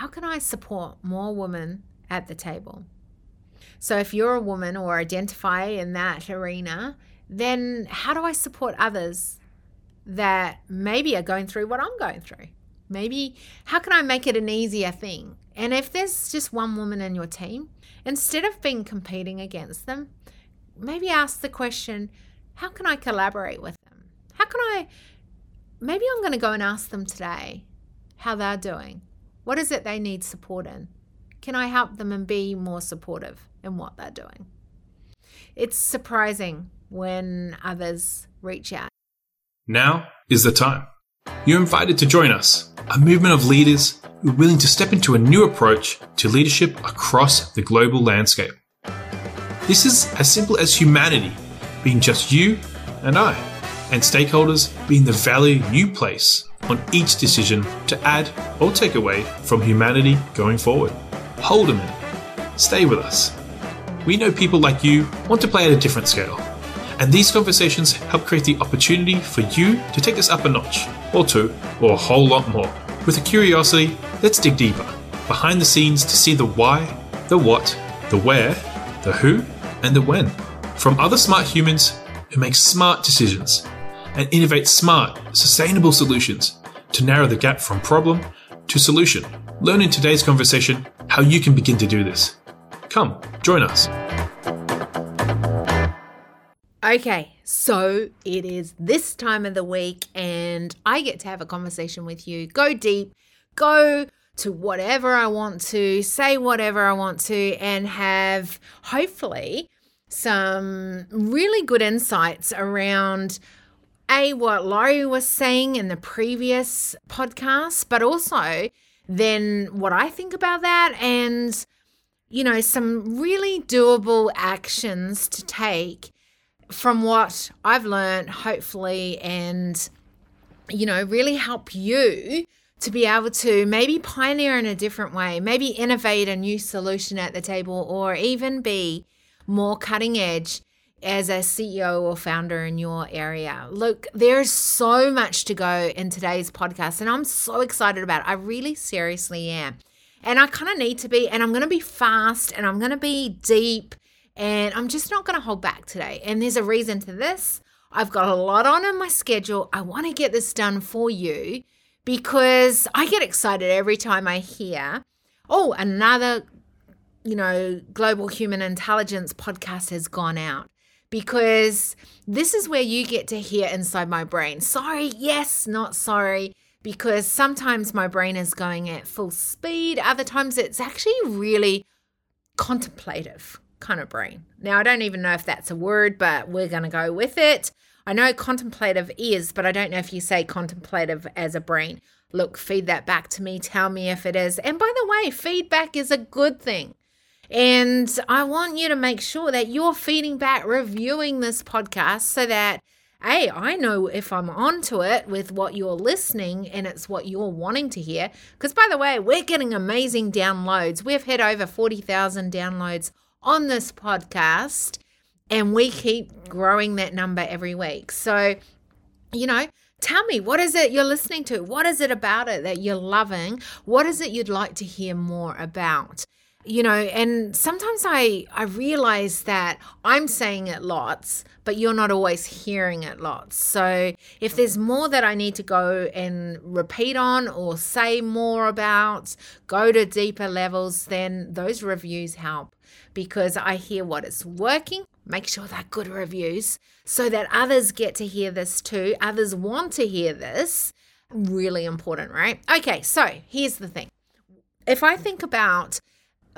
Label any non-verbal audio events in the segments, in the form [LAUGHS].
how can I support more women at the table? So if you're a woman or identify in that arena, then how do I support others that maybe are going through what I'm going through? Maybe how can I make it an easier thing? And if there's just one woman in your team, instead of being competing against them, maybe ask the question, how can I collaborate with them? How can I maybe I'm going to go and ask them today how they're doing. What is it they need support in? Can I help them and be more supportive in what they're doing? It's surprising when others reach out. Now is the time. You're invited to join us, a movement of leaders who are willing to step into a new approach to leadership across the global landscape. This is as simple as humanity being just you and I, and stakeholders being the value you place on each decision to add or take away from humanity going forward. Hold a minute. Stay with us. We know people like you want to play at a different scale. And these conversations help create the opportunity for you to take this up a notch, or two, or a whole lot more. With a curiosity, let's dig deeper, behind the scenes to see the why, the what, the where, the who, and the when. From other smart humans who make smart decisions and innovate smart, sustainable solutions to narrow the gap from problem to solution. Learn in today's conversation how you can begin to do this. Come, join us. Okay, so it is this time of the week, and I get to have a conversation with you. Go deep, go to whatever I want to, say whatever I want to, and have hopefully some really good insights around a, what Laurie was saying in the previous podcast, but also then what I think about that and, you know, some really doable actions to take from what I've learned, hopefully, and, you know, really help you to be able to maybe pioneer in a different way, maybe innovate a new solution at the table, or even be more cutting edge as a CEO or founder in your area. Look, there's so much to go in today's podcast, and I'm so excited about it. I really seriously am. And I kind of need to be, and I'm going to be fast and I'm going to be deep, and I'm just not going to hold back today. And there's a reason to this. I've got a lot on in my schedule. I want to get this done for you because I get excited every time I hear, oh, another, you know, global human intelligence podcast has gone out because this is where you get to hear inside my brain. Sorry, yes, not sorry, because sometimes my brain is going at full speed, other times it's actually really contemplative kind of brain. Now, I don't even know if that's a word, but we're going to go with it. I know contemplative is, but I don't know if you say contemplative as a brain. Look, feed that back to me. Tell me if it is. And by the way, feedback is a good thing. And I want you to make sure that you're feeding back, reviewing this podcast so that, hey, I know if I'm onto it with what you're listening and it's what you're wanting to hear. Because, by the way, we're getting amazing downloads. We've had over 40,000 downloads on this podcast, and we keep growing that number every week. So, you know, Tell me, what is it you're listening to? What is it about it that you're loving? What is it you'd like to hear more about? You know and sometimes i i realize that i'm saying it lots but you're not always hearing it lots. So if there's more that i need to go and repeat on or say more about go to deeper levels then those reviews help because i hear what is working make sure they're good reviews so that others get to hear this too. Others want to hear this. Really important right? Okay so here's the thing. If i think about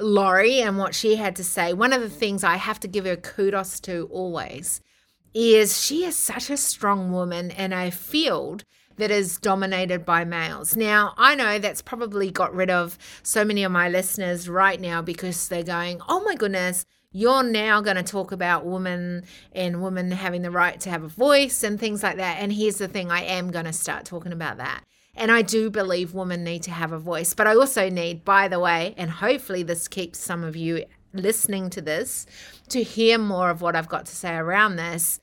Laurie and what she had to say, one of the things I have to give her kudos to always is she is such a strong woman in a field that is dominated by males. Now, I know that's probably got rid of so many of my listeners right now because they're going, oh my goodness, you're now going to talk about women and women having the right to have a voice and things like that. And here's the thing I am going to start talking about that. And I do believe women need to have a voice. But I also need, by the way, and hopefully this keeps some of you listening to this to hear more of what I've got to say around this.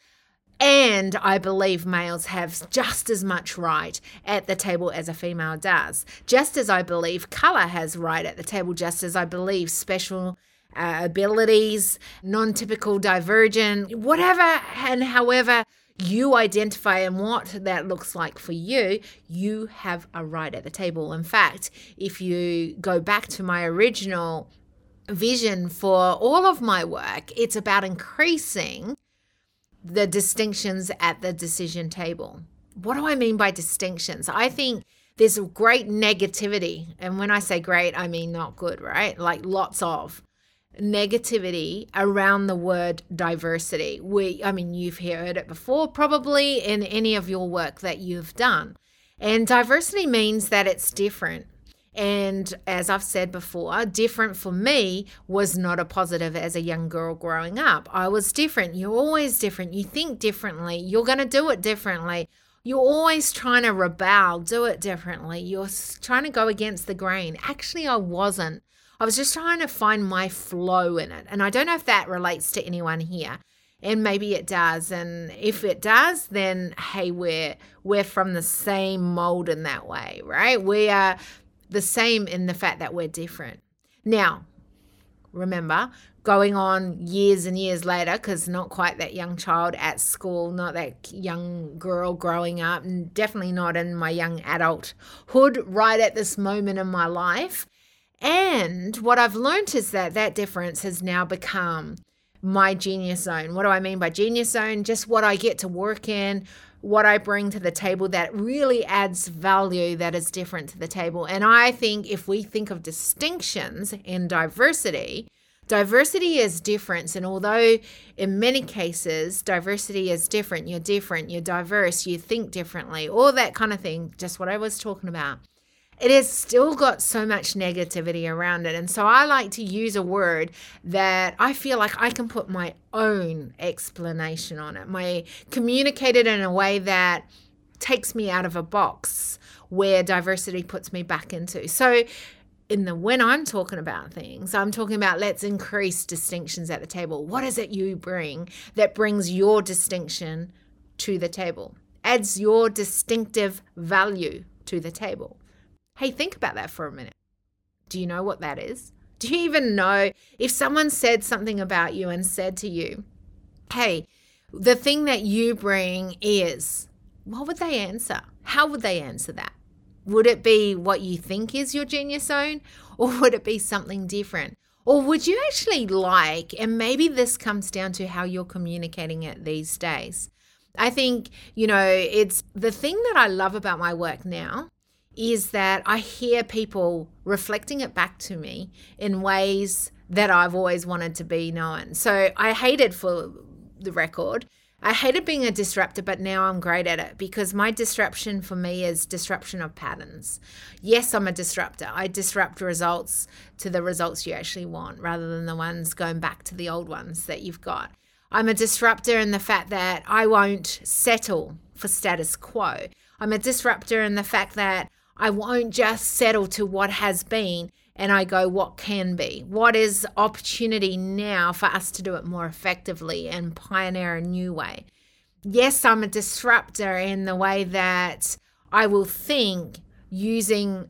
And I believe males have just as much right at the table as a female does. Just as I believe color has right at the table, just as I believe special uh, abilities, non typical, divergent, whatever and however you identify and what that looks like for you, you have a right at the table. In fact, if you go back to my original vision for all of my work, it's about increasing the distinctions at the decision table. What do I mean by distinctions? I think there's great negativity. And when I say great, I mean not good, right? Like lots of negativity around the word diversity. We I mean you've heard it before probably in any of your work that you've done. And diversity means that it's different. And as I've said before, different for me was not a positive as a young girl growing up. I was different. You're always different. You think differently. You're going to do it differently. You're always trying to rebel, do it differently. You're trying to go against the grain. Actually, I wasn't. I was just trying to find my flow in it. And I don't know if that relates to anyone here. And maybe it does. And if it does, then hey, we're we're from the same mold in that way, right? We are the same in the fact that we're different. Now, remember, going on years and years later, because not quite that young child at school, not that young girl growing up, and definitely not in my young adulthood right at this moment in my life. And what I've learned is that that difference has now become my genius zone. What do I mean by genius zone? Just what I get to work in, what I bring to the table that really adds value that is different to the table. And I think if we think of distinctions in diversity, diversity is difference. And although in many cases diversity is different, you're different, you're diverse, you think differently, all that kind of thing, just what I was talking about it has still got so much negativity around it. And so I like to use a word that I feel like I can put my own explanation on it, my communicate it in a way that takes me out of a box where diversity puts me back into. So in the when I'm talking about things, I'm talking about let's increase distinctions at the table. What is it you bring that brings your distinction to the table? Adds your distinctive value to the table. Hey, think about that for a minute. Do you know what that is? Do you even know if someone said something about you and said to you, hey, the thing that you bring is, what would they answer? How would they answer that? Would it be what you think is your genius zone or would it be something different? Or would you actually like, and maybe this comes down to how you're communicating it these days. I think, you know, it's the thing that I love about my work now is that I hear people reflecting it back to me in ways that I've always wanted to be known. So I hated for the record. I hated being a disruptor, but now I'm great at it because my disruption for me is disruption of patterns. Yes, I'm a disruptor. I disrupt results to the results you actually want rather than the ones going back to the old ones that you've got. I'm a disruptor in the fact that I won't settle for status quo. I'm a disruptor in the fact that I won't just settle to what has been and I go, what can be? What is opportunity now for us to do it more effectively and pioneer a new way? Yes, I'm a disruptor in the way that I will think using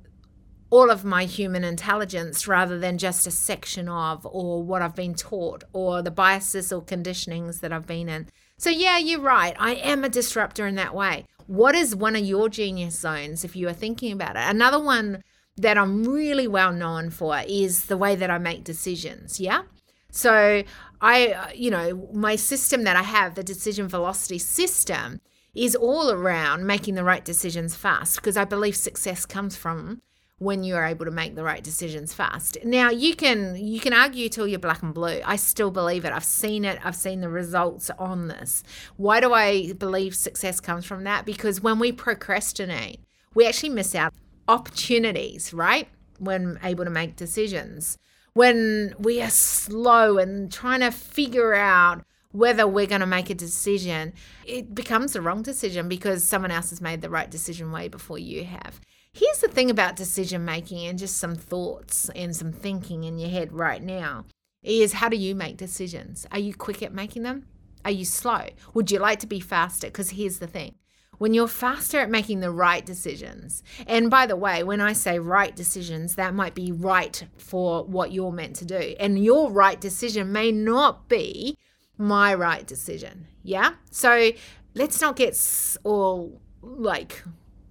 all of my human intelligence rather than just a section of or what I've been taught or the biases or conditionings that I've been in. So, yeah, you're right. I am a disruptor in that way. What is one of your genius zones if you are thinking about it? Another one that I'm really well known for is the way that I make decisions. Yeah. So I, you know, my system that I have, the decision velocity system, is all around making the right decisions fast because I believe success comes from when you are able to make the right decisions fast. Now you can you can argue till you're black and blue. I still believe it. I've seen it. I've seen the results on this. Why do I believe success comes from that? Because when we procrastinate, we actually miss out opportunities, right? When able to make decisions. When we are slow and trying to figure out whether we're going to make a decision, it becomes the wrong decision because someone else has made the right decision way before you have. Here's the thing about decision making and just some thoughts and some thinking in your head right now is how do you make decisions? Are you quick at making them? Are you slow? Would you like to be faster? Because here's the thing when you're faster at making the right decisions, and by the way, when I say right decisions, that might be right for what you're meant to do. And your right decision may not be my right decision. Yeah. So let's not get all like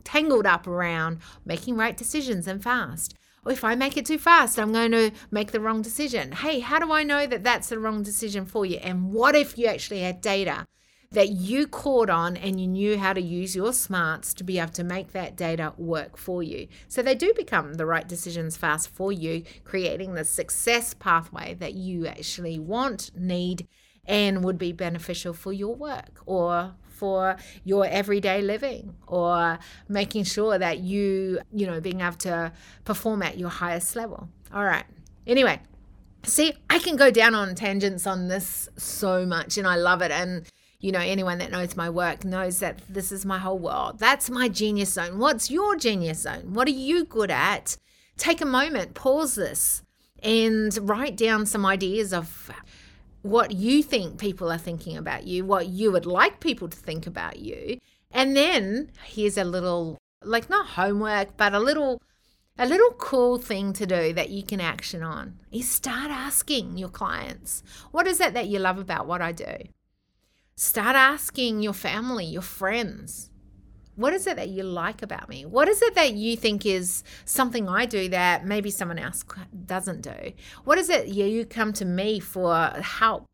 tangled up around making right decisions and fast. Or if I make it too fast, I'm going to make the wrong decision. Hey, how do I know that that's the wrong decision for you? And what if you actually had data that you caught on and you knew how to use your smarts to be able to make that data work for you. So they do become the right decisions fast for you, creating the success pathway that you actually want, need, and would be beneficial for your work or for your everyday living or making sure that you, you know, being able to perform at your highest level. All right. Anyway, see, I can go down on tangents on this so much and I love it. And you know, anyone that knows my work knows that this is my whole world. That's my genius zone. What's your genius zone? What are you good at? Take a moment, pause this, and write down some ideas of what you think people are thinking about you, what you would like people to think about you. And then here's a little, like not homework, but a little a little cool thing to do that you can action on is start asking your clients, what is it that you love about what I do? Start asking your family, your friends, what is it that you like about me? What is it that you think is something I do that maybe someone else doesn't do? What is it you come to me for help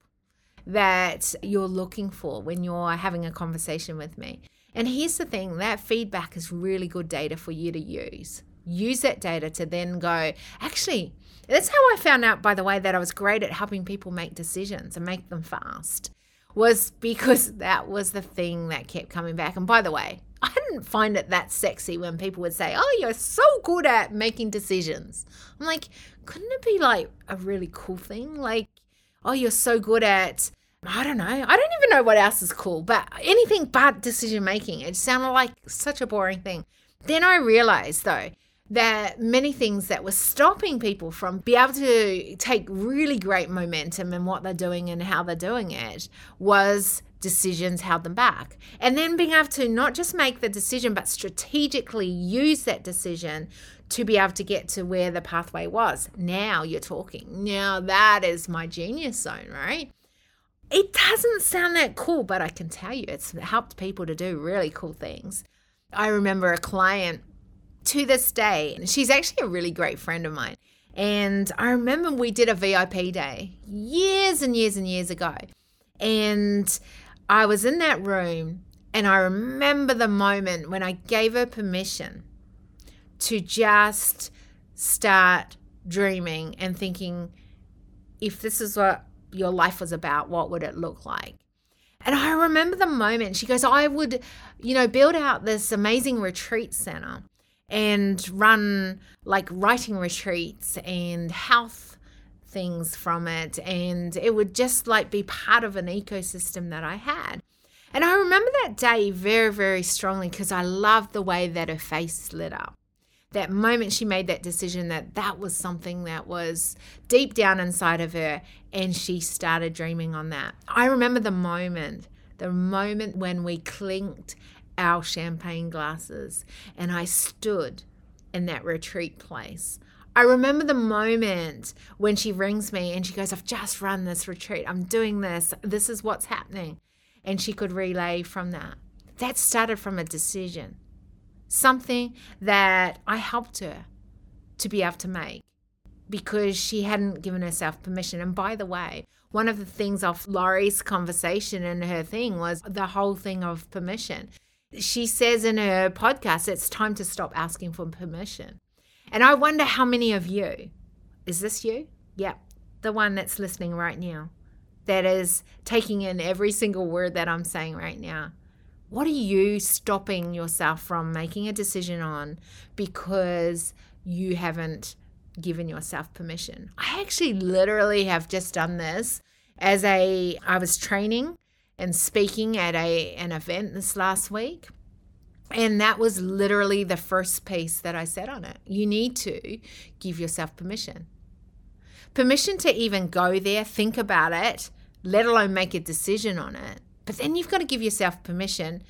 that you're looking for when you're having a conversation with me? And here's the thing that feedback is really good data for you to use. Use that data to then go, actually, that's how I found out, by the way, that I was great at helping people make decisions and make them fast was because that was the thing that kept coming back. And by the way, I didn't find it that sexy when people would say, Oh, you're so good at making decisions. I'm like, couldn't it be like a really cool thing? Like, oh, you're so good at, I don't know, I don't even know what else is cool, but anything but decision making. It sounded like such a boring thing. Then I realized though, that many things that were stopping people from be able to take really great momentum in what they're doing and how they're doing it was decisions held them back. And then being able to not just make the decision, but strategically use that decision to be able to get to where the pathway was. Now you're talking. Now that is my genius zone, right? It doesn't sound that cool, but I can tell you it's helped people to do really cool things. I remember a client to this day, she's actually a really great friend of mine. And I remember we did a VIP day years and years and years ago. And I was in that room and I remember the moment when I gave her permission to just start dreaming and thinking, if this is what your life was about, what would it look like? And I remember the moment she goes, I would, you know, build out this amazing retreat center and run like writing retreats and health things from it and it would just like be part of an ecosystem that I had. And I remember that day very, very strongly because I loved the way that her face lit up. That moment she made that decision that that was something that was deep down inside of her, and she started dreaming on that. I remember the moment, the moment when we clinked our champagne glasses and I stood in that retreat place. I remember the moment when she rings me and she goes, I've just run this retreat. I'm doing this. This is what's happening. And she could relay from that. That started from a decision, something that I helped her to be able to make because she hadn't given herself permission. And by the way, one of the things off Laurie's conversation and her thing was the whole thing of permission she says in her podcast, it's time to stop asking for permission. And I wonder how many of you, is this you? Yep, the one that's listening right now, that is taking in every single word that I'm saying right now. What are you stopping yourself from making a decision on because you haven't given yourself permission? I actually literally have just done this as a I was training and speaking at a an event this last week. And that was literally the first piece that I said on it. You need to give yourself permission. Permission to even go there, think about it, let alone make a decision on it. But then you've got to give yourself permission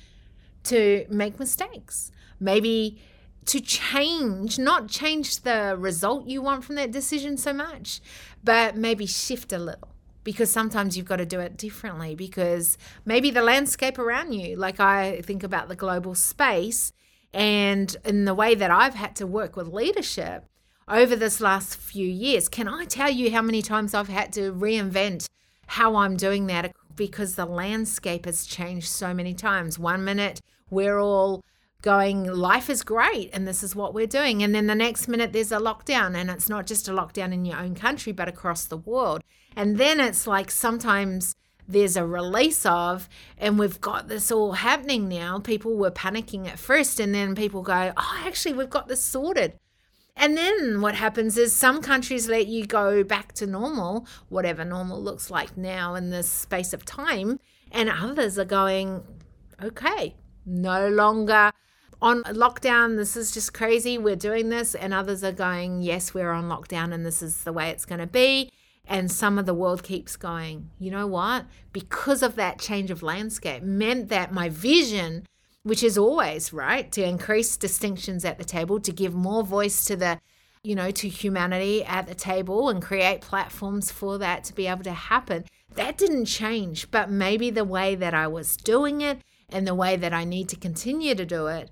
to make mistakes. Maybe to change, not change the result you want from that decision so much, but maybe shift a little because sometimes you've got to do it differently because maybe the landscape around you, like I think about the global space and in the way that I've had to work with leadership over this last few years, can I tell you how many times I've had to reinvent how I'm doing that because the landscape has changed so many times. One minute we're all going, life is great and this is what we're doing. And then the next minute there's a lockdown, and it's not just a lockdown in your own country, but across the world. And then it's like sometimes there's a release of, and we've got this all happening now. People were panicking at first, and then people go, Oh, actually, we've got this sorted. And then what happens is some countries let you go back to normal, whatever normal looks like now in this space of time, and others are going, okay, no longer on lockdown. This is just crazy. We're doing this. And others are going, yes, we're on lockdown and this is the way it's going to be. And some of the world keeps going, you know what? Because of that change of landscape, meant that my vision which is always right to increase distinctions at the table, to give more voice to the, you know, to humanity at the table and create platforms for that to be able to happen. That didn't change, but maybe the way that I was doing it and the way that I need to continue to do it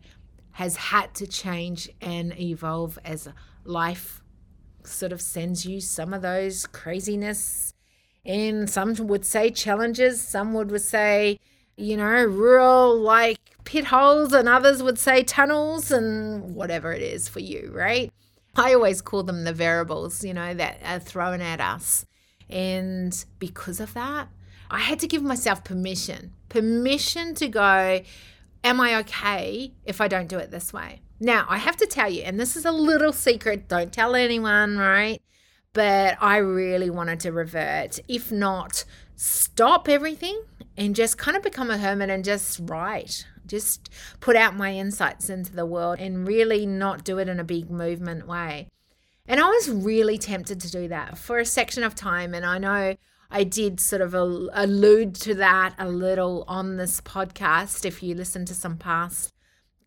has had to change and evolve as life sort of sends you some of those craziness and some would say challenges, some would say, you know, rural like pit holes, and others would say tunnels and whatever it is for you, right? I always call them the variables, you know, that are thrown at us. And because of that, I had to give myself permission permission to go, Am I okay if I don't do it this way? Now, I have to tell you, and this is a little secret, don't tell anyone, right? But I really wanted to revert, if not stop everything and just kind of become a hermit and just write just put out my insights into the world and really not do it in a big movement way. And I was really tempted to do that for a section of time. And I know I did sort of allude to that a little on this podcast if you listen to some past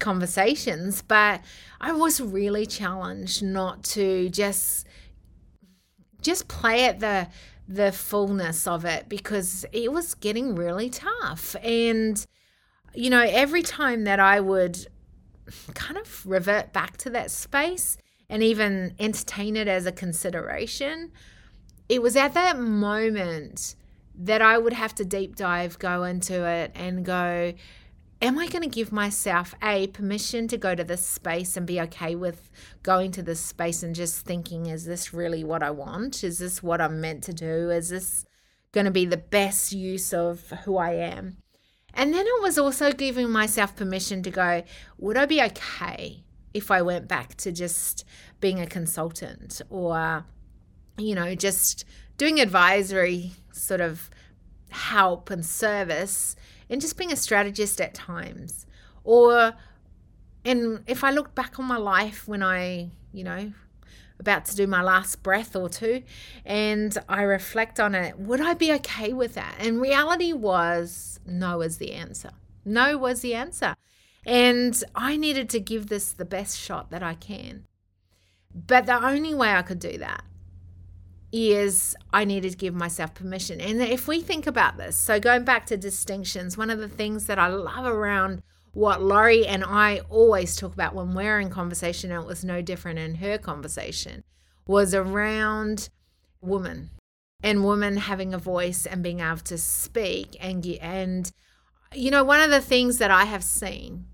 conversations, but I was really challenged not to just just play at the the fullness of it because it was getting really tough. And you know, every time that I would kind of revert back to that space and even entertain it as a consideration, it was at that moment that I would have to deep dive, go into it, and go, Am I going to give myself a permission to go to this space and be okay with going to this space and just thinking, is this really what I want? Is this what I'm meant to do? Is this going to be the best use of who I am? And then it was also giving myself permission to go, would I be okay if I went back to just being a consultant or, you know, just doing advisory sort of help and service and just being a strategist at times? Or, and if I look back on my life when I, you know, about to do my last breath or two and I reflect on it, would I be okay with that? And reality was no, was the answer. No was the answer. And I needed to give this the best shot that I can. But the only way I could do that is I needed to give myself permission. And if we think about this, so going back to distinctions, one of the things that I love around what Laurie and I always talk about when we're in conversation, and it was no different in her conversation, was around woman and women having a voice and being able to speak and and you know one of the things that I have seen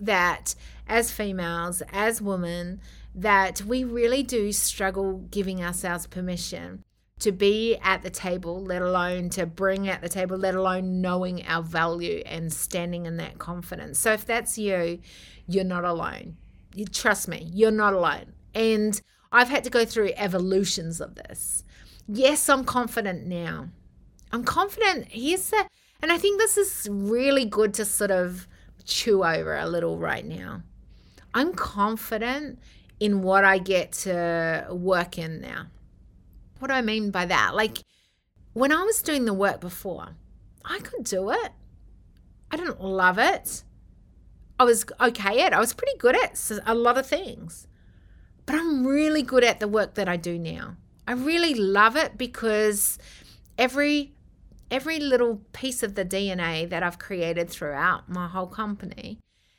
that as females as women that we really do struggle giving ourselves permission to be at the table, let alone to bring at the table, let alone knowing our value and standing in that confidence. So if that's you, you're not alone. You trust me, you're not alone. And I've had to go through evolutions of this. Yes, I'm confident now. I'm confident. Here's the, and I think this is really good to sort of chew over a little right now. I'm confident in what I get to work in now. What do I mean by that? Like when I was doing the work before, I could do it. I didn't love it. I was okay at. I was pretty good at a lot of things. But I'm really good at the work that I do now. I really love it because every every little piece of the DNA that I've created throughout my whole company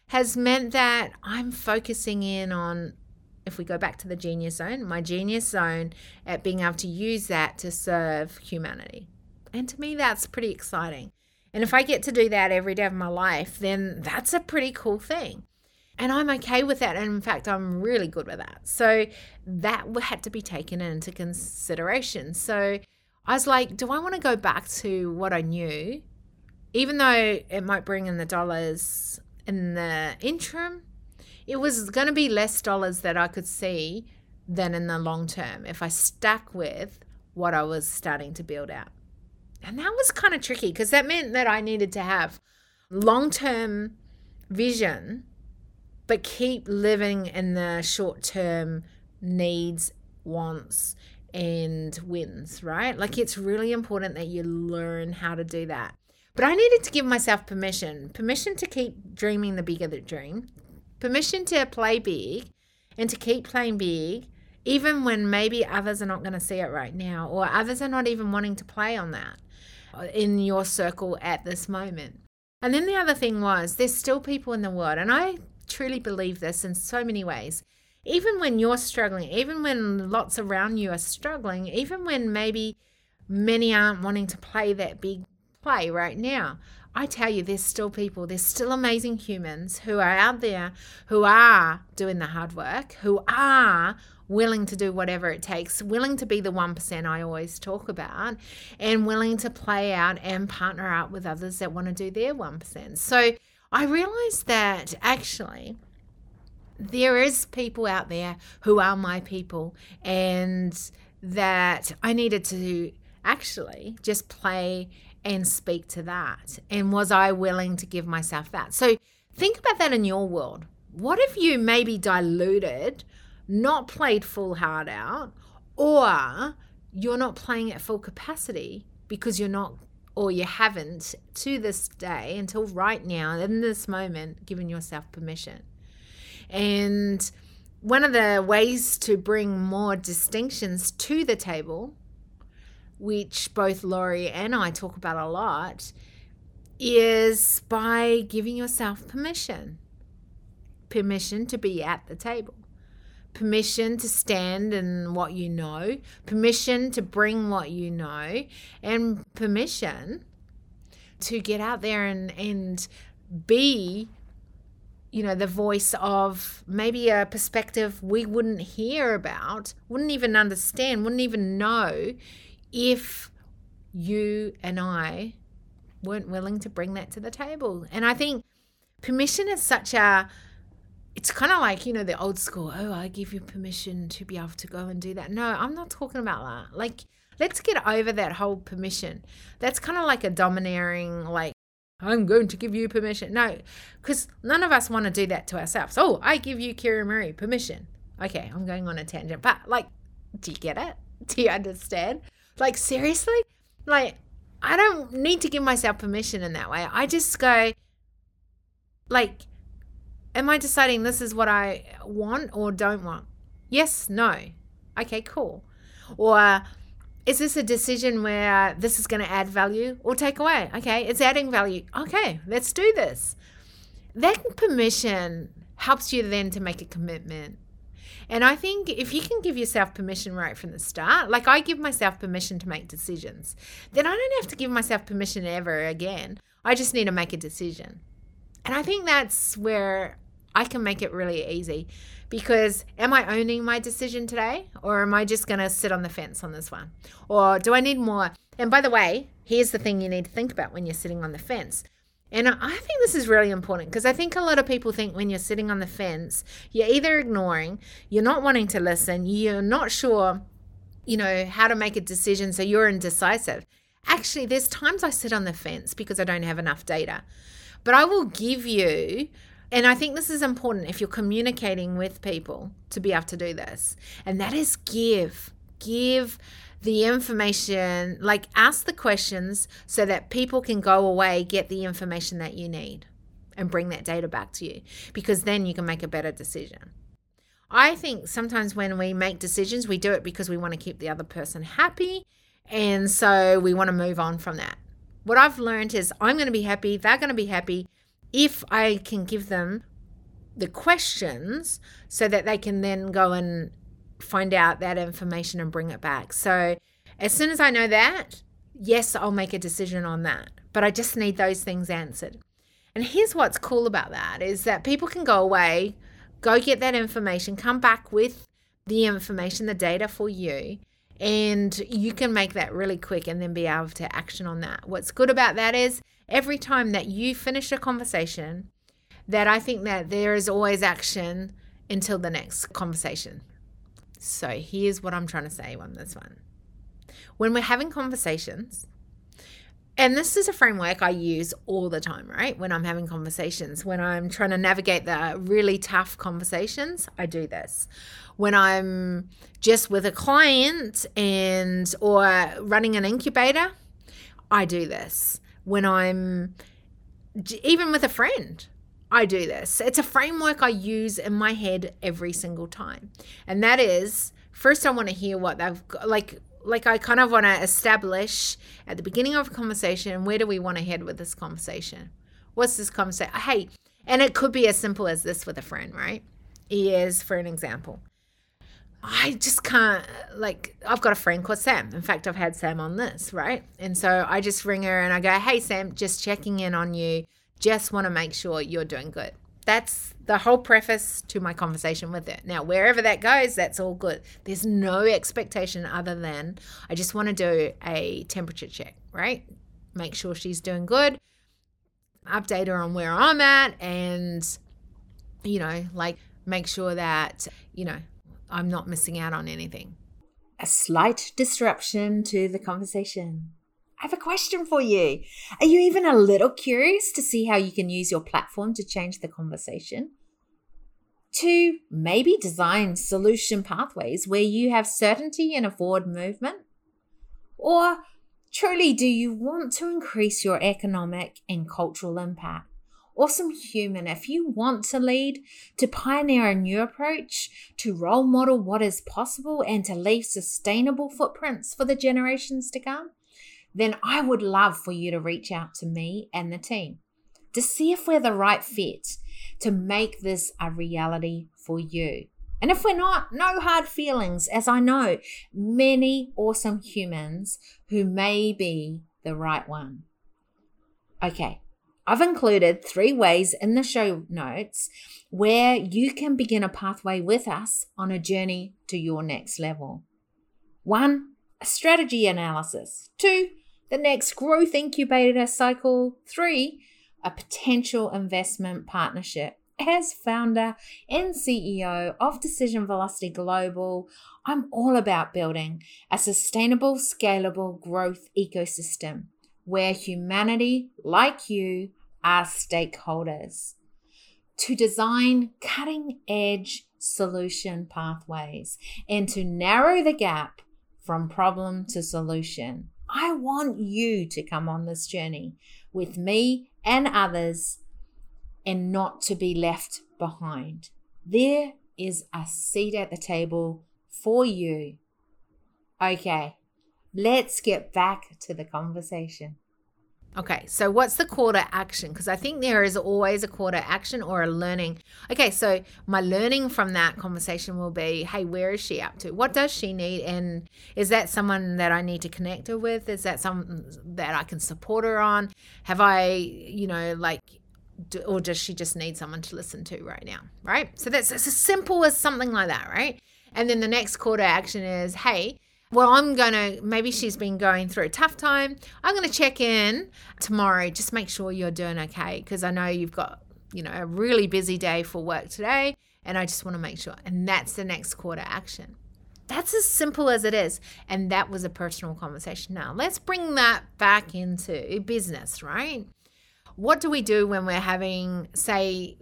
has meant that I'm focusing in on if we go back to the genius zone, my genius zone at being able to use that to serve humanity. And to me that's pretty exciting. And if I get to do that every day of my life, then that's a pretty cool thing. And I'm okay with that. And in fact, I'm really good with that. So that had to be taken into consideration. So I was like, do I want to go back to what I knew? Even though it might bring in the dollars in the interim, it was going to be less dollars that I could see than in the long term if I stuck with what I was starting to build out. And that was kind of tricky because that meant that I needed to have long term vision, but keep living in the short term needs, wants, and wins, right? Like it's really important that you learn how to do that. But I needed to give myself permission permission to keep dreaming the bigger the dream, permission to play big and to keep playing big, even when maybe others are not going to see it right now or others are not even wanting to play on that uh, in your circle at this moment. And then the other thing was there's still people in the world, and I truly believe this in so many ways. Even when you're struggling, even when lots around you are struggling, even when maybe many aren't wanting to play that big play right now, I tell you, there's still people, there's still amazing humans who are out there who are doing the hard work, who are willing to do whatever it takes, willing to be the 1% I always talk about, and willing to play out and partner up with others that want to do their 1%. So I realized that actually there is people out there who are my people and that I needed to actually just play and speak to that. And was I willing to give myself that? So think about that in your world. What if you maybe diluted not played full hard out, or you're not playing at full capacity because you're not or you haven't to this day until right now in this moment given yourself permission. And one of the ways to bring more distinctions to the table, which both Laurie and I talk about a lot, is by giving yourself permission. Permission to be at the table. Permission to stand in what you know, permission to bring what you know, and permission to get out there and, and be you know the voice of maybe a perspective we wouldn't hear about wouldn't even understand wouldn't even know if you and i weren't willing to bring that to the table. And i think permission is such a it's kind of like you know the old school oh i give you permission to be able to go and do that. No i'm not talking about that. Like let's get over that whole permission. That's kind of like a domineering like i'm going to give you permission. No because none of us want to do that to ourselves. Oh i give you kira marie permission. Okay i'm going on a tangent but like do you get it? [LAUGHS] Do you understand like seriously like i don't need to give myself permission in that way i just go like am I deciding this is what I want or don't want? Yes, no. Okay, cool. Or is this a decision where this is going to add value or take away? Okay, it's adding value. Okay, let's do this. That permission helps you then to make a commitment. And I think if you can give yourself permission right from the start, like I give myself permission to make decisions, then I don't have to give myself permission ever again. I just need to make a decision. And I think that's where I can make it really easy because am I owning my decision today or am I just going to sit on the fence on this one? Or do I need more? And by the way, here's the thing you need to think about when you're sitting on the fence. And I think this is really important because I think a lot of people think when you're sitting on the fence, you're either ignoring, you're not wanting to listen, you're not sure, you know, how to make a decision, so you're indecisive. Actually, there's times I sit on the fence because I don't have enough data. But I will give you and I think this is important if you're communicating with people to be able to do this. And that is give give the information, like ask the questions so that people can go away, get the information that you need, and bring that data back to you because then you can make a better decision. I think sometimes when we make decisions, we do it because we want to keep the other person happy. And so we want to move on from that. What I've learned is I'm going to be happy, they're going to be happy if I can give them the questions so that they can then go and find out that information and bring it back. So as soon as I know that, yes, I'll make a decision on that. But I just need those things answered. And here's what's cool about that is that people can go away, go get that information, come back with the information, the data for you, and you can make that really quick and then be able to action on that. What's good about that is every time that you finish a conversation, that I think that there is always action until the next conversation. So here's what I'm trying to say on this one. When we're having conversations, and this is a framework I use all the time, right? When I'm having conversations, when I'm trying to navigate the really tough conversations, I do this. When I'm just with a client and or running an incubator, I do this. When I'm even with a friend, I do this. It's a framework I use in my head every single time. And that is first I want to hear what they've got, like like I kind of want to establish at the beginning of a conversation where do we want to head with this conversation? What's this conversation? Hey, and it could be as simple as this with a friend, right? Is for an example. I just can't like I've got a friend called Sam. In fact, I've had Sam on this, right? And so I just ring her and I go, "Hey Sam, just checking in on you just want to make sure you're doing good. That's the whole preface to my conversation with it. Now, wherever that goes, that's all good. There's no expectation other than I just want to do a temperature check, right? Make sure she's doing good, update her on where I'm at, and, you know, like make sure that, you know, I'm not missing out on anything. A slight disruption to the conversation. I have a question for you. Are you even a little curious to see how you can use your platform to change the conversation? To maybe design solution pathways where you have certainty and a forward movement? Or truly, do you want to increase your economic and cultural impact? Awesome human, if you want to lead, to pioneer a new approach, to role model what is possible, and to leave sustainable footprints for the generations to come, then I would love for you to reach out to me and the team to see if we're the right fit to make this a reality for you. And if we're not, no hard feelings, as I know many awesome humans who may be the right one. Okay, I've included three ways in the show notes where you can begin a pathway with us on a journey to your next level. One, a strategy analysis. Two, the next growth incubator cycle. Three, a potential investment partnership. As founder and CEO of Decision Velocity Global, I'm all about building a sustainable, scalable growth ecosystem where humanity, like you, are stakeholders to design cutting edge solution pathways and to narrow the gap from problem to solution. I want you to come on this journey with me and others and not to be left behind. There is a seat at the table for you. Okay, let's get back to the conversation. Okay, so what's the call to action? Because I think there is always a call to action or a learning. Okay, so my learning from that conversation will be hey, where is she up to? What does she need? And is that someone that I need to connect her with? Is that something that I can support her on? Have I, you know, like, or does she just need someone to listen to right now? Right? So that's, that's as simple as something like that, right? And then the next call to action is hey, well, I'm going to, maybe she's been going through a tough time. I'm going to check in tomorrow, just make sure you're doing okay because I know you've got, you know, a really busy day for work today. And I just want to make sure. And that's the next quarter action. That's as simple as it is. And that was a personal conversation. Now, let's bring that back into business, right? What do we do when we're having, say,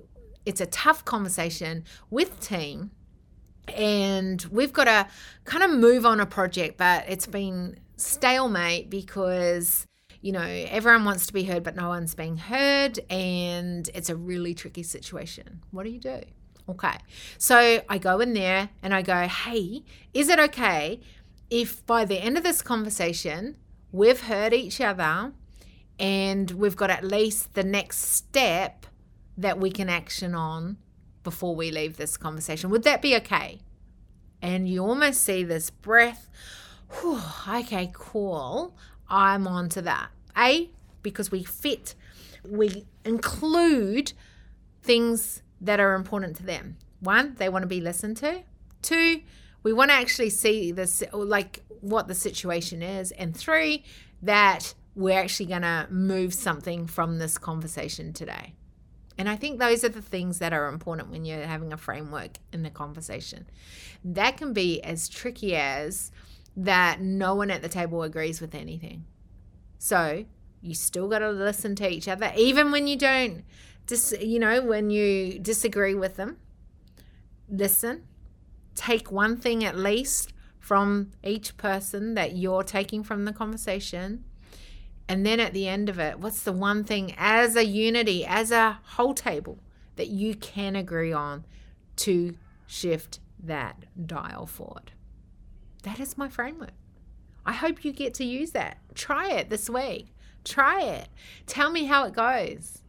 it's a tough conversation with team and we've got to kind of move on a project, but it's been stalemate because you know everyone wants to be heard, but no one's being heard, and it's a really tricky situation. What do you do? Okay, so I go in there and I go, hey, is it okay if by the end of this conversation we've heard each other and we've got at least the next step that we can action on before we leave this conversation. Would that be okay? And you almost see this breath. Whew, okay, cool. I'm on to that. A, because we fit, we include things that are important to them. One, they want to be listened to. Two, we want to actually see this, like what the situation is. And three, that we're actually going to move something from this conversation today. And I think those are the things that are important when you're having a framework in the conversation. That can be as tricky as that no one at the table agrees with anything. So you still got to listen to each other, even when you don't, dis- you know, when you disagree with them. Listen, take one thing at least from each person that you're taking from the conversation and then at the end of it, what's the one thing as a unity, as a whole table that you can agree on to shift that dial forward? That is my framework. I hope you get to use that. Try it this week. Try it. Tell me how it goes.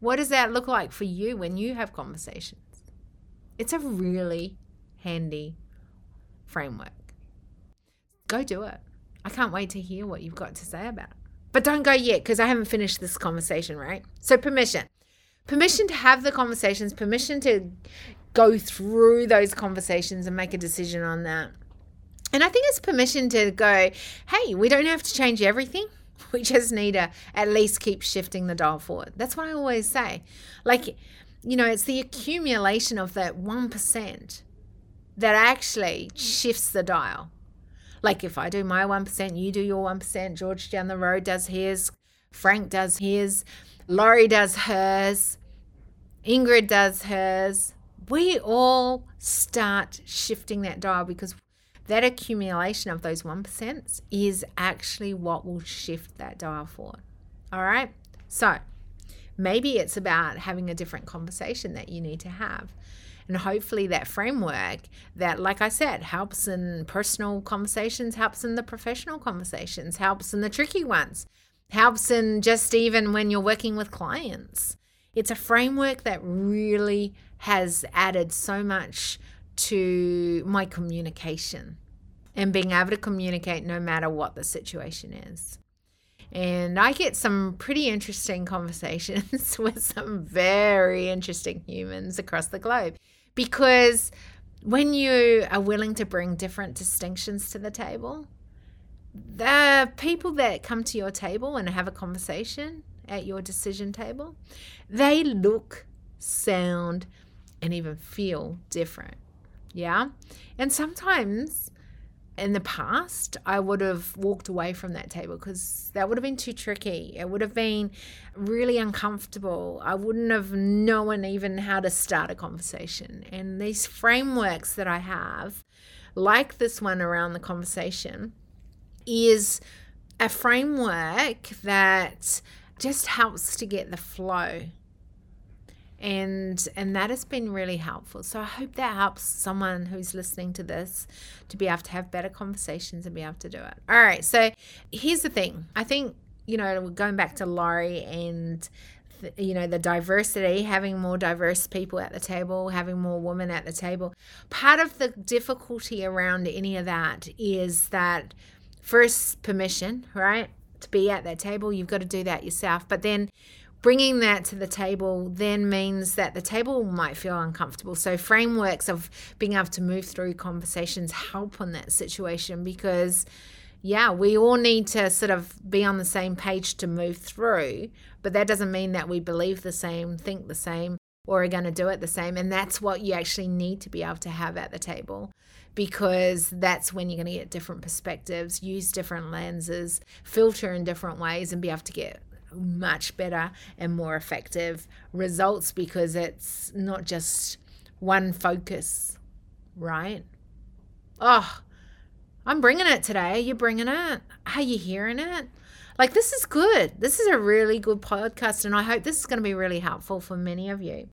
What does that look like for you when you have conversations? It's a really handy framework. Go do it. I can't wait to hear what you've got to say about it. But don't go yet because I haven't finished this conversation, right? So, permission. Permission to have the conversations, permission to go through those conversations and make a decision on that. And I think it's permission to go, hey, we don't have to change everything. [LAUGHS] We just need to at least keep shifting the dial forward. That's what I always say. Like, you know, it's the accumulation of that 1% that actually shifts the dial. Like if I do my 1%, you do your 1%, George down the road does his, Frank does his, Laurie does hers, Ingrid does hers. We all start shifting that dial because that accumulation of those 1% is actually what will shift that dial forward. All right. So maybe it's about having a different conversation that you need to have. And hopefully, that framework that, like I said, helps in personal conversations, helps in the professional conversations, helps in the tricky ones, helps in just even when you're working with clients. It's a framework that really has added so much to my communication and being able to communicate no matter what the situation is. And I get some pretty interesting [LAUGHS] conversations with some very interesting humans across the globe because when you are willing to bring different distinctions to the table, the people that come to your table and have a conversation at your decision table, they look, sound, and even feel different. Yeah. And sometimes in the past, I would have walked away from that table because that would have been too tricky. It would have been really uncomfortable. I wouldn't have known even how to start a conversation. And these frameworks that I have, like this one around the conversation, is a framework that just helps to get the flow and and that has been really helpful. So i hope that helps someone who's listening to this to be able to have better conversations and be able to do it. All right so here's the thing. I think you know going back to laurie and you know the diversity having more diverse people at the table having more women at the table part of the difficulty around any of that is that first permission right to be at that table you've got to do that yourself. But then bringing that to the table then means that the table might feel uncomfortable. So, frameworks of being able to move through conversations help on that situation because, yeah, we all need to sort of be on the same page to move through, but that doesn't mean that we believe the same, think the same, or are going to do it the same. And that's what you actually need to be able to have at the table because that's when you're going to get different perspectives, use different lenses, filter in different ways, and be able to get much better and more effective results because it's not just one focus, right? Oh, I'm bringing it today. You bringing it? Are you hearing it? Like, this is good. This is a really good podcast, and I hope this is going to be really helpful for many of you.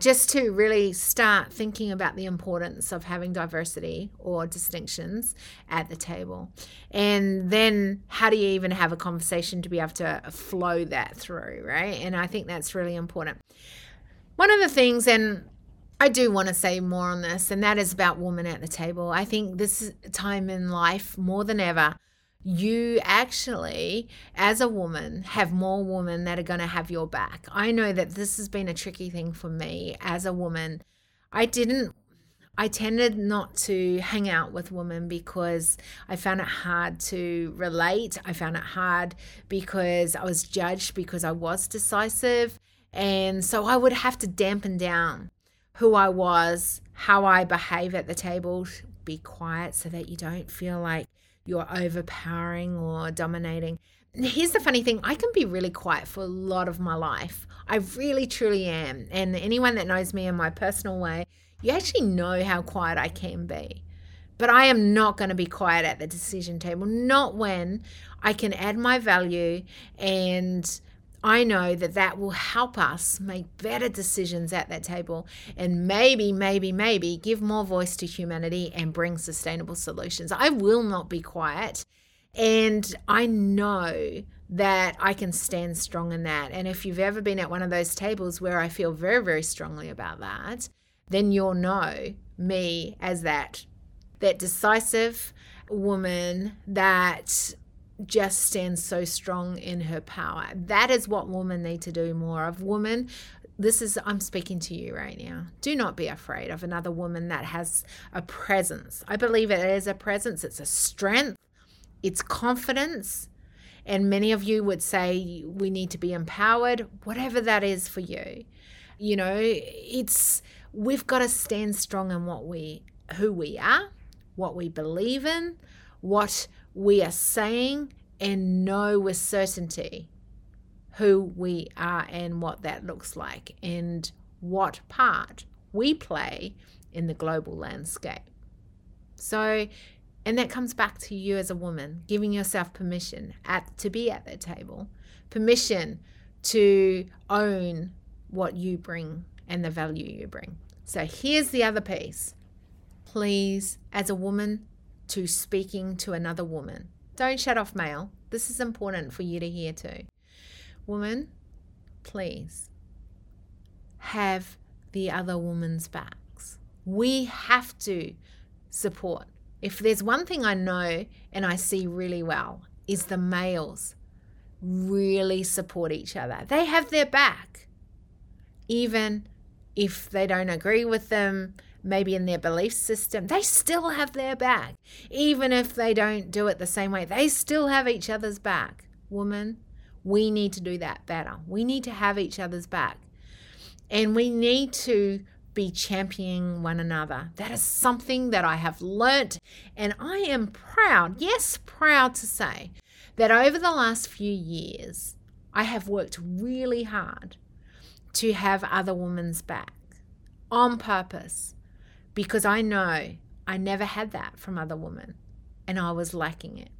Just to really start thinking about the importance of having diversity or distinctions at the table. And then, how do you even have a conversation to be able to flow that through, right? And I think that's really important. One of the things, and I do want to say more on this, and that is about women at the table. I think this time in life, more than ever, you actually, as a woman, have more women that are going to have your back. I know that this has been a tricky thing for me as a woman. I didn't I tended not to hang out with women because I found it hard to relate. I found it hard because I was judged because I was decisive. And so I would have to dampen down who I was, how I behave at the table, be quiet so that you don't feel like you're overpowering or dominating. Here's the funny thing I can be really quiet for a lot of my life. I really, truly am. And anyone that knows me in my personal way, you actually know how quiet I can be. But I am not going to be quiet at the decision table, not when I can add my value and I know that that will help us make better decisions at that table and maybe, maybe, maybe give more voice to humanity and bring sustainable solutions. I will not be quiet. And I know that I can stand strong in that. And if you've ever been at one of those tables where I feel very, very strongly about that, then you'll know me as that that decisive woman that just stands so strong in her power. That is what women need to do more of. Women, this is, I'm speaking to you right now. Do not be afraid of another woman that has a presence. I believe it is a presence, it's a strength, it's confidence. And many of you would say we need to be empowered, whatever that is for you. You know, it's, we've got to stand strong in what we, who we are, what we believe in, what we are saying and know with certainty who we are and what that looks like and what part we play in the global landscape. So, and that comes back to you as a woman, giving yourself permission at to be at that table, permission to own what you bring and the value you bring. So here's the other piece. Please, as a woman, to speaking to another woman. Don't shut off male. This is important for you to hear too. Woman, please have the other woman's backs. We have to support. If there's one thing I know and I see really well, is the males really support each other. They have their back. Even if they don't agree with them, maybe in their belief system, they still have their back. Even if they don't do it the same way, they still have each other's back. Woman, we need to do that better. We need to have each other's back. And we need to be championing one another. That is something that I have learnt, and I am proud, yes, proud to say that over the last few years, I have worked really hard to have other women's back on purpose because I know I never had that from other women and I was lacking it.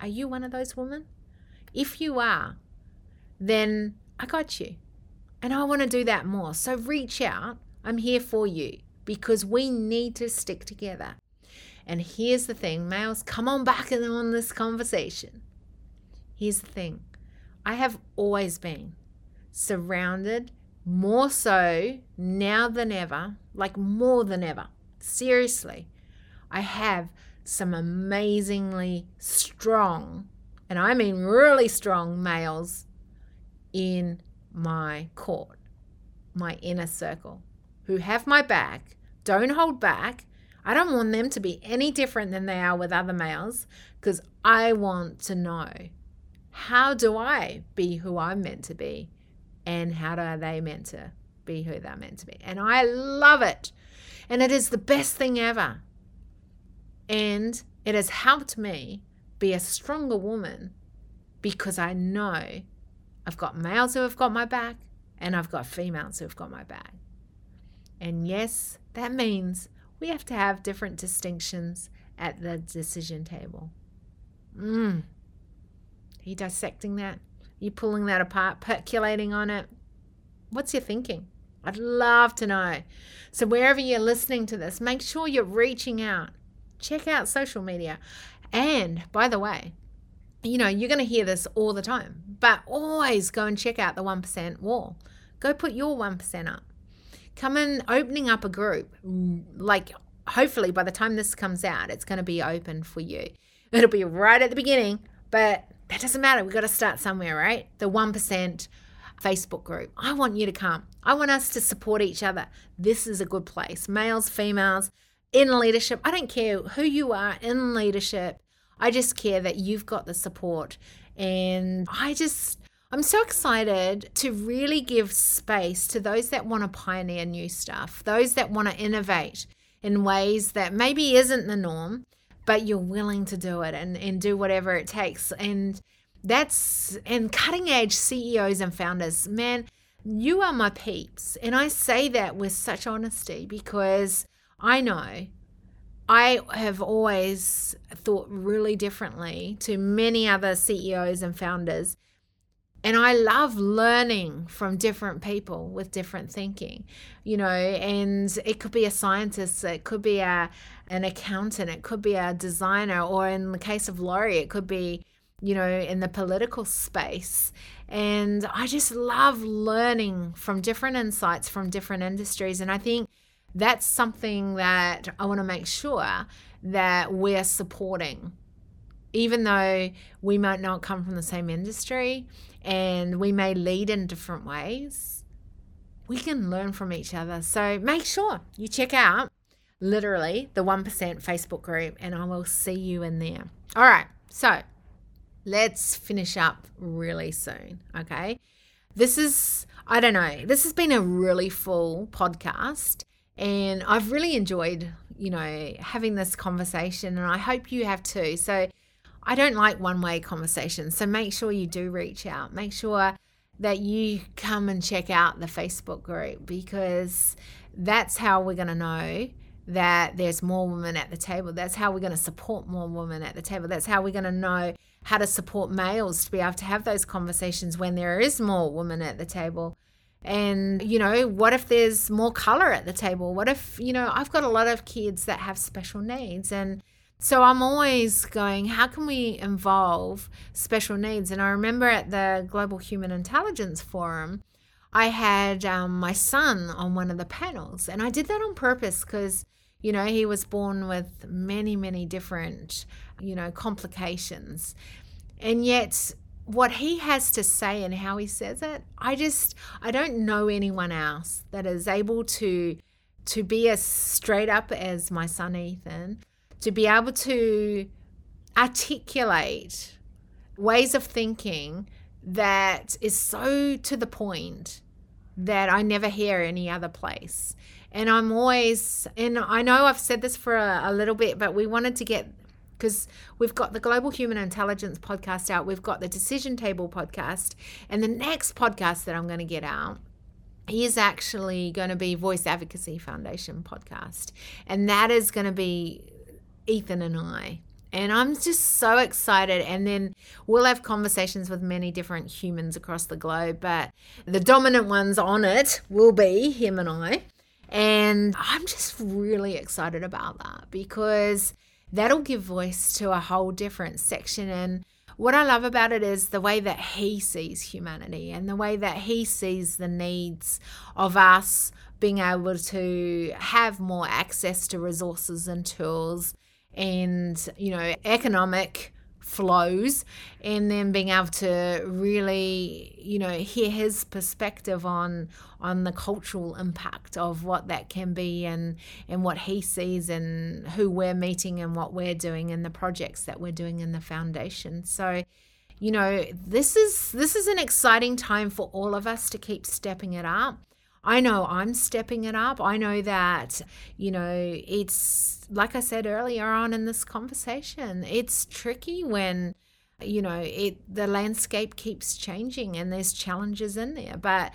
Are you one of those women? If you are, then I got you. And I want to do that more. So reach out. I'm here for you because we need to stick together. And here's the thing, males, come on back on this conversation. Here's the thing I have always been surrounded more so now than ever, like more than ever, Seriously, I have some amazingly strong, and I mean really strong males in my court, my inner circle, who have my back, don't hold back. I don't want them to be any different than they are with other males because I want to know how do I be who I'm meant to be and how are they meant to be who they're meant to be. And I love it and it is the best thing ever. And it has helped me be a stronger woman because I know I've got males who have got my back and I've got females who have got my back. And yes, that means we have to have different distinctions at the decision table. Mm. Are you dissecting that? Are you pulling that apart, percolating on it? What's your thinking? I'd love to know. So, wherever you're listening to this, make sure you're reaching out. Check out social media. And by the way, you know, you're going to hear this all the time, but always go and check out the 1% wall. Go put your 1% up. Come in opening up a group. Mm, like, hopefully, by the time this comes out, it's going to be open for you. It'll be right at the beginning, but that doesn't matter. We've got to start somewhere, right? The 1% Facebook group. I want you to come. I want us to support each other. This is a good place. Males, females, in leadership. I don't care who you are in leadership. I just care that you've got the support. And I just, I'm so excited to really give space to those that want to pioneer new stuff, those that want to innovate in ways that maybe isn't the norm, but you're willing to do it and, and do whatever it takes. And that's and cutting edge CEOs and founders, man, you are my peeps. And I say that with such honesty because I know I have always thought really differently to many other CEOs and founders. And I love learning from different people with different thinking, you know, and it could be a scientist, it could be a, an accountant, it could be a designer, or in the case of Laurie, it could be, you know, in the political space. And I just love learning from different insights from different industries. And I think that's something that I want to make sure that we're supporting. Even though we might not come from the same industry and we may lead in different ways, we can learn from each other. So make sure you check out literally the 1% Facebook group and I will see you in there. All right. So let's finish up really soon. Okay. This is, I don't know, this has been a really full podcast. And I've really enjoyed, you know, having this conversation, and I hope you have too. So I don't like one way conversations. So make sure you do reach out. Make sure that you come and check out the Facebook group because that's how we're going to know that there's more women at the table. That's how we're going to support more women at the table. That's how we're going to know how to support males to be able to have those conversations when there is more women at the table. And, you know, what if there's more color at the table? What if, you know, I've got a lot of kids that have special needs. And so I'm always going, how can we involve special needs? And I remember at the Global Human Intelligence Forum, I had um, my son on one of the panels. And I did that on purpose because, you know, he was born with many, many different, you know, complications. And yet, what he has to say and how he says it, I just I don't know anyone else that is able to to be as straight up as my son Ethan, to be able to articulate ways of thinking that is so to the point that I never hear any other place. And I'm always, and I know I've said this for a, a little bit, but we wanted to get because we've got the Global Human Intelligence podcast out, we've got the Decision Table podcast, and the next podcast that I'm going to get out is actually going to be Voice Advocacy Foundation podcast. And that is going to be Ethan and I. And I'm just so excited. And then we'll have conversations with many different humans across the globe, but the dominant ones on it will be him and I. And I'm just really excited about that because that'll give voice to a whole different section. And what I love about it is the way that he sees humanity and the way that he sees the needs of us being able to have more access to resources and tools and, you know, economic flows and then being able to really you know hear his perspective on on the cultural impact of what that can be and and what he sees and who we're meeting and what we're doing and the projects that we're doing in the foundation so you know this is this is an exciting time for all of us to keep stepping it up I know I'm stepping it up. I know that, you know, it's like I said earlier on in this conversation, it's tricky when you know it the landscape keeps changing and there's challenges in there but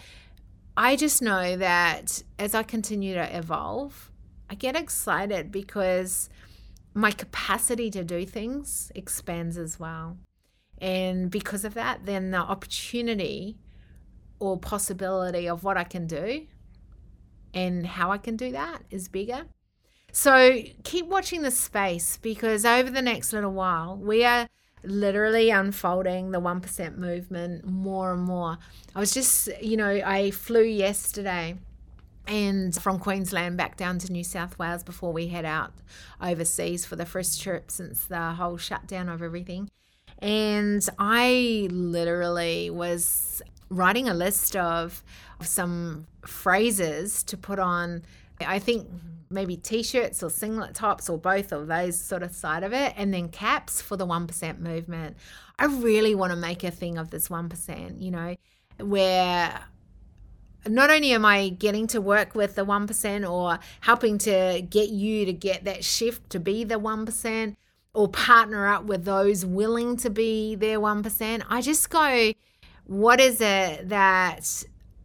i just know that as i continue to evolve I get excited because my capacity to do things expands as well. And because of that, then the opportunity or possibility of what I can do and how I can do that is bigger. So keep watching the space because over the next little while, we are literally unfolding the 1% movement more and more. I was just, you know, I flew yesterday and from Queensland back down to New South Wales before we head out overseas for the first trip since the whole shutdown of everything. And I literally was writing a list of some phrases to put on, I think maybe t shirts or singlet tops or both of those sort of side of it, and then caps for the 1% movement. I really want to make a thing of this 1%, you know, where not only am I getting to work with the 1% or helping to get you to get that shift to be the 1% or partner up with those willing to be their 1%, I just go, what is it that,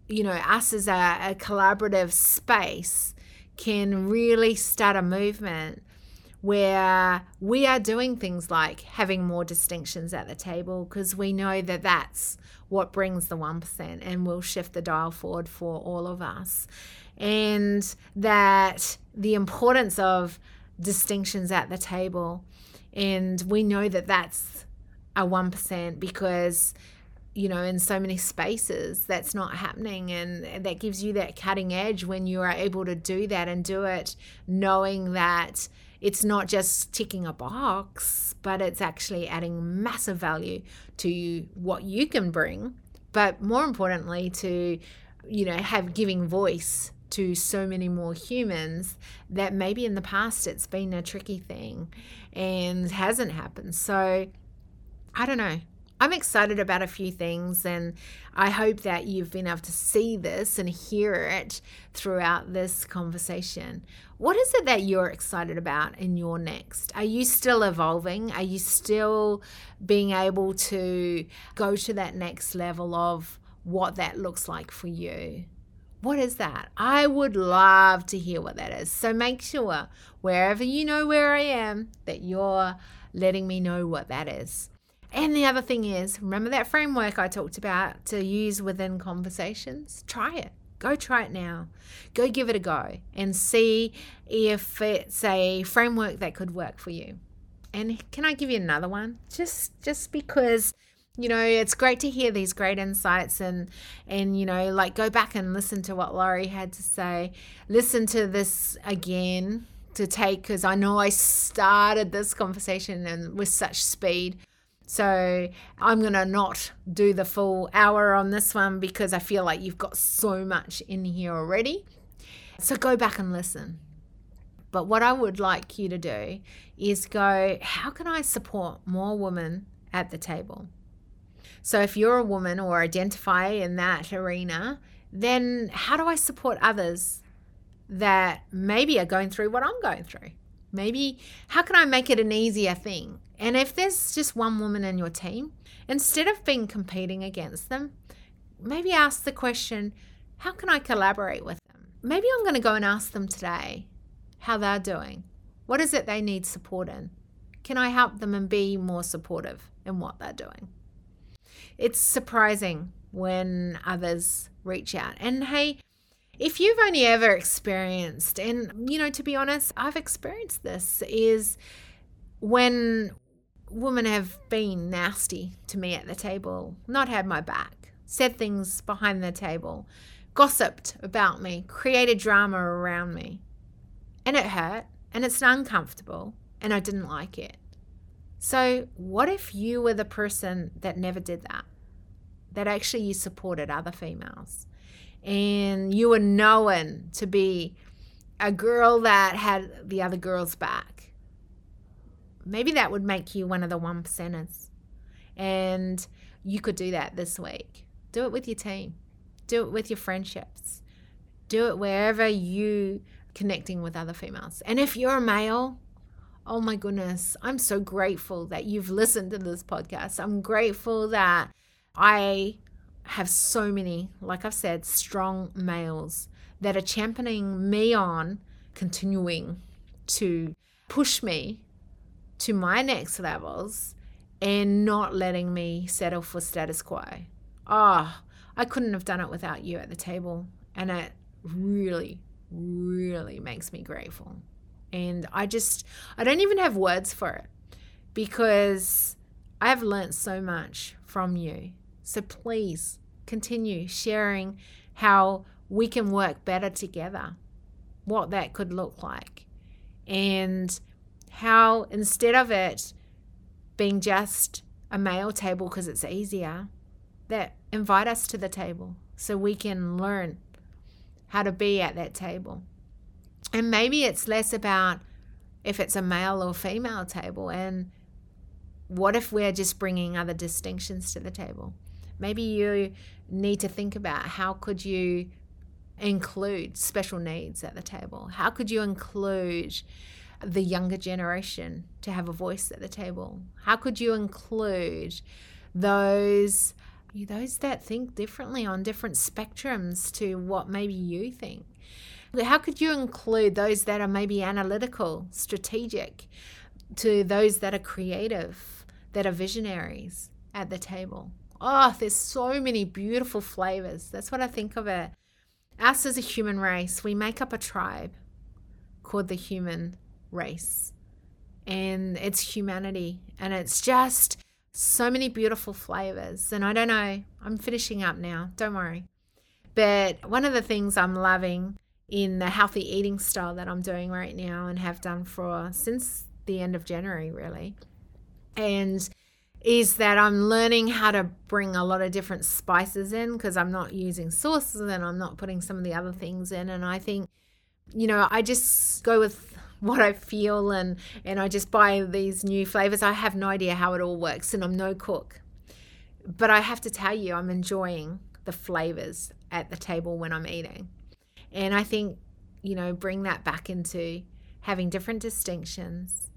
you know, us as a, a collaborative space can really start a movement where we are doing things like having more distinctions at the table because we know that that's what brings the 1% and will shift the dial forward for all of us. And that the importance of distinctions at the table. And we know that that's a 1% because you know, in so many spaces, that's not happening. And that gives you that cutting edge when you are able to do that and do it knowing that it's not just ticking a box, but it's actually adding massive value to you, what you can bring. But more importantly, to, you know, have giving voice to so many more humans that maybe in the past it's been a tricky thing and hasn't happened. So I don't know. I'm excited about a few things, and I hope that you've been able to see this and hear it throughout this conversation. What is it that you're excited about in your next? Are you still evolving? Are you still being able to go to that next level of what that looks like for you? What is that? I would love to hear what that is. So make sure wherever you know where I am that you're letting me know what that is. And the other thing is, remember that framework I talked about to use within conversations? Try it. Go try it now. Go give it a go and see if it's a framework that could work for you. And can I give you another one? Just just because you know it's great to hear these great insights and and you know like go back and listen to what Laurie had to say. Listen to this again to take because I know I started this conversation and with such speed so I'm going to not do the full hour on this one because I feel like you've got so much in here already. So go back and listen. But what I would like you to do is go, how can I support more women at the table? So if you're a woman or identify in that arena, then how do I support others that maybe are going through what I'm going through? Maybe how can I make it an easier thing? And if there's just one woman in your team, instead of being competing against them, maybe ask the question, how can I collaborate with them? Maybe I'm going to go and ask them today how they're doing. What is it they need support in? Can I help them and be more supportive in what they're doing? It's surprising when others reach out. And hey, if you've only ever experienced, and you know, to be honest, I've experienced this, is when women have been nasty to me at the table, not had my back, said things behind the table, gossiped about me, created drama around me. And it hurt and it's uncomfortable and I didn't like it. So, what if you were the person that never did that? That actually you supported other females and you were known to be a girl that had the other girl's back maybe that would make you one of the one percenters. And you could do that this week. Do it with your team. Do it with your friendships. Do it wherever you connecting with other females. And if you're a male, oh my goodness, I'm so grateful that you've listened to this podcast. I'm grateful that I have so many, like I've said, strong males that are championing me on continuing to push me to my next levels and not letting me settle for status quo. Ah, oh, I couldn't have done it without you at the table. And it really, really makes me grateful. And I just, I don't even have words for it because I have learnt so much from you. So please continue sharing how we can work better together, what that could look like, and how instead of it being just a male table because it's easier, that invite us to the table so we can learn how to be at that table. And maybe it's less about if it's a male or female table and what if we're just bringing other distinctions to the table? Maybe you need to think about how could you include special needs at the table? How could you include the younger generation to have a voice at the table? How could you include those those that think differently on different spectrums to what maybe you think? How could you include those that are maybe analytical, strategic, to those that are creative, that are visionaries at the table? Oh, there's so many beautiful flavors. That's what I think of it. Us as a human race, we make up a tribe called the human race. And it's humanity. And it's just so many beautiful flavors. And I don't know, I'm finishing up now. Don't worry. But one of the things I'm loving in the healthy eating style that I'm doing right now and have done for since the end of January, really. And is that I'm learning how to bring a lot of different spices in because I'm not using sauces and I'm not putting some of the other things in. And I think, you know, I just go with what I feel and and I just buy these new flavors. I have no idea how it all works and I'm no cook. But I have to tell you I'm enjoying the flavors at the table when I'm eating. And I think, you know, bring that back into having different distinctions,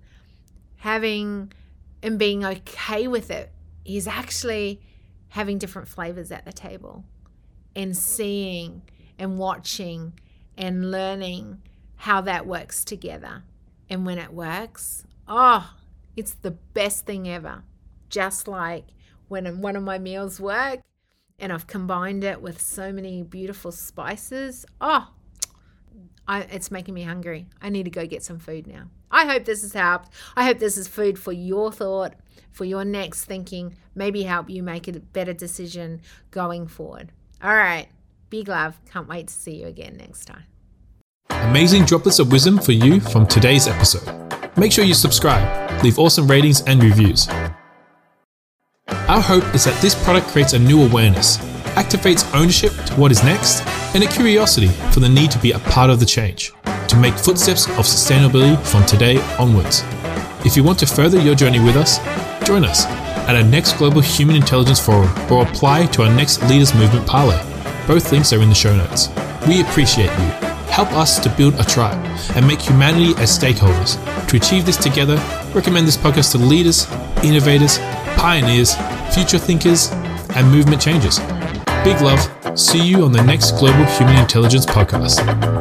having and being okay with it is actually having different flavors at the table and seeing and watching and learning how that works together. And when it works, oh, it's the best thing ever. Just like when one of my meals work and I've combined it with so many beautiful spices. Oh, I, it's making me hungry. I need to go get some food now. I hope this has helped. I hope this is food for your thought, for your next thinking, maybe help you make a better decision going forward. All right. Big love. Can't wait to see you again next time. Amazing droplets of wisdom for you from today's episode. Make sure you subscribe, leave awesome ratings and reviews. Our hope is that this product creates a new awareness, activates ownership to what is next, and a curiosity for the need to be a part of the change to make footsteps of sustainability from today onwards. If you want to further your journey with us, join us at our next Global Human Intelligence Forum or apply to our next Leaders Movement Parlay. Both links are in the show notes. We appreciate you. Help us to build a tribe and make humanity as stakeholders. To achieve this together, recommend this podcast to leaders, innovators, pioneers, future thinkers, and movement changers. Big love. See you on the next Global Human Intelligence podcast.